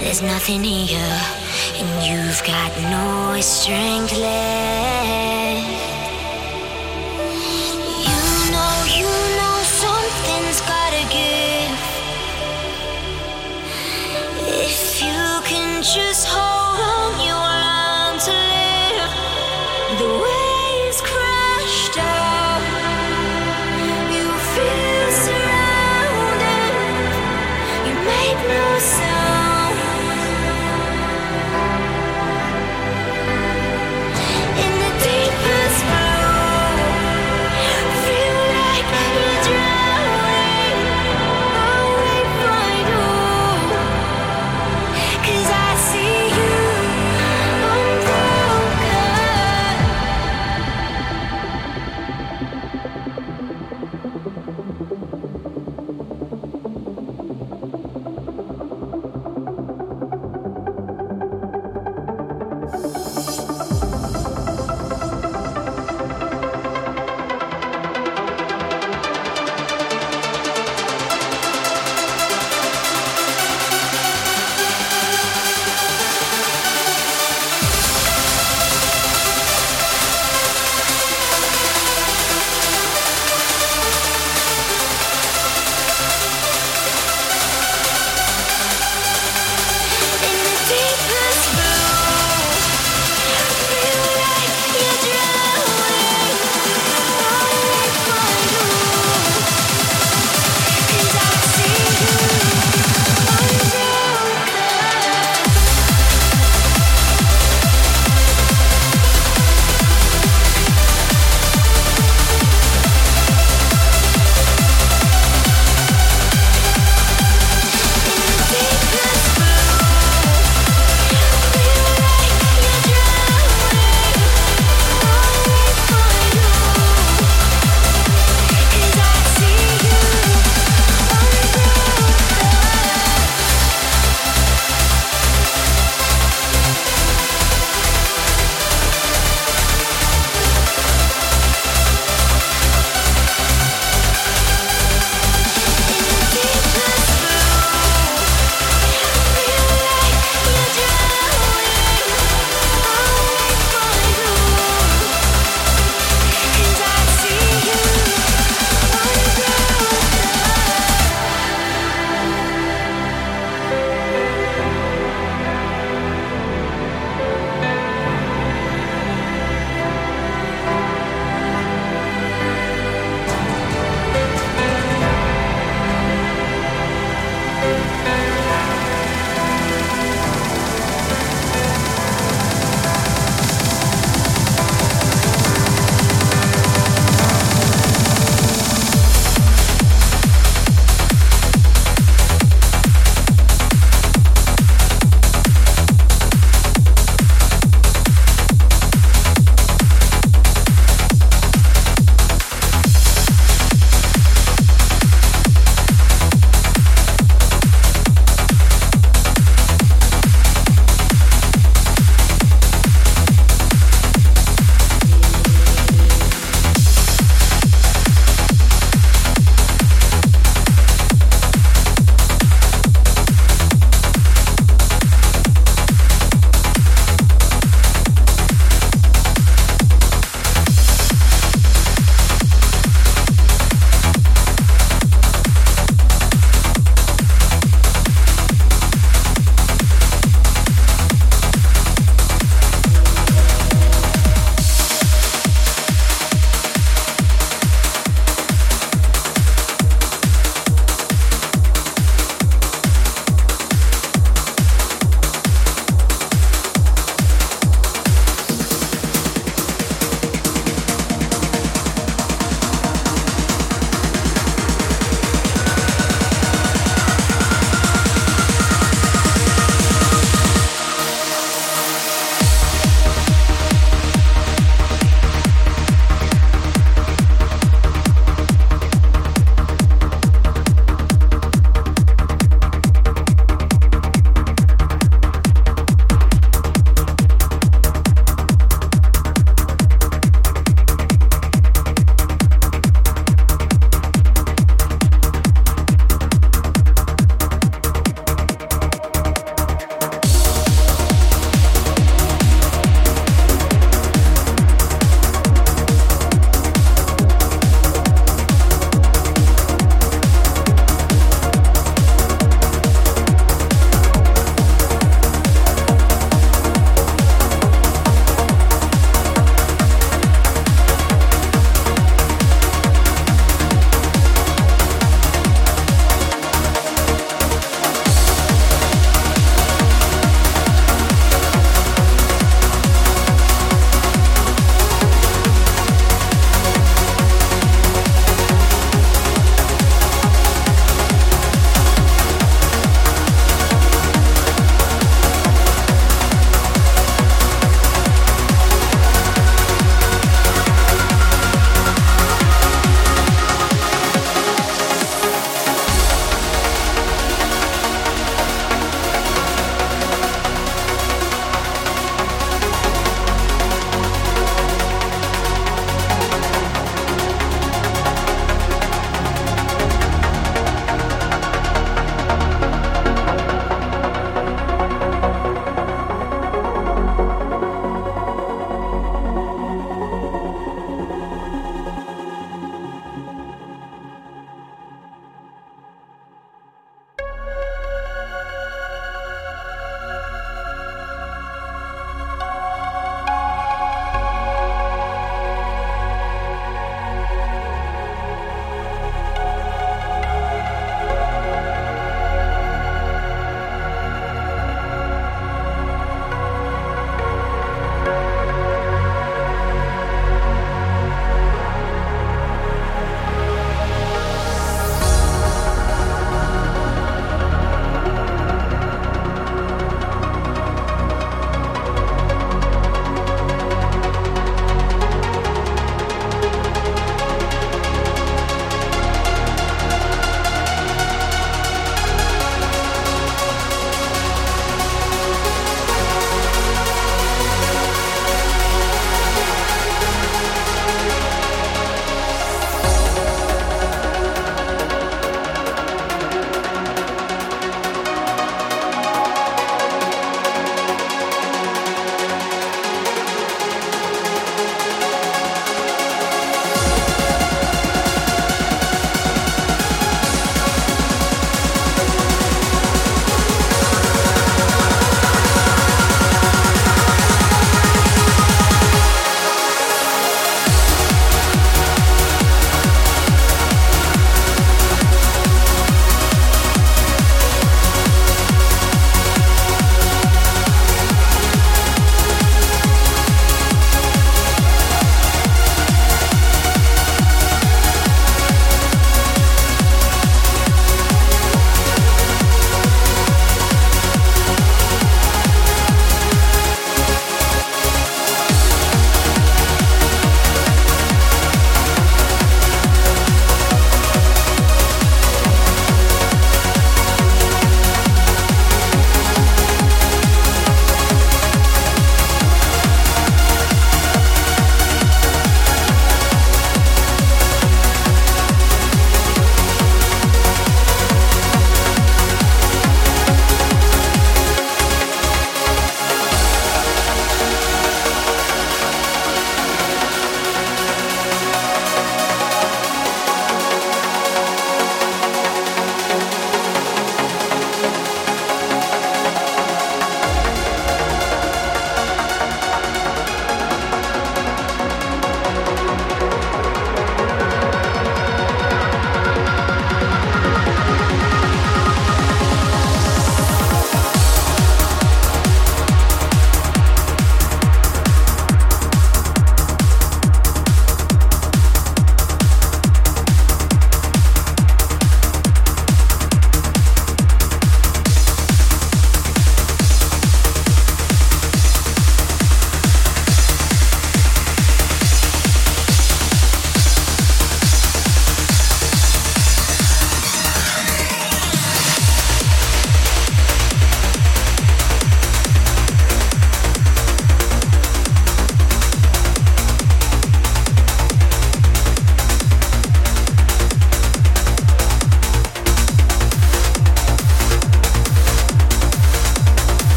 There's nothing here, and you've got no strength left.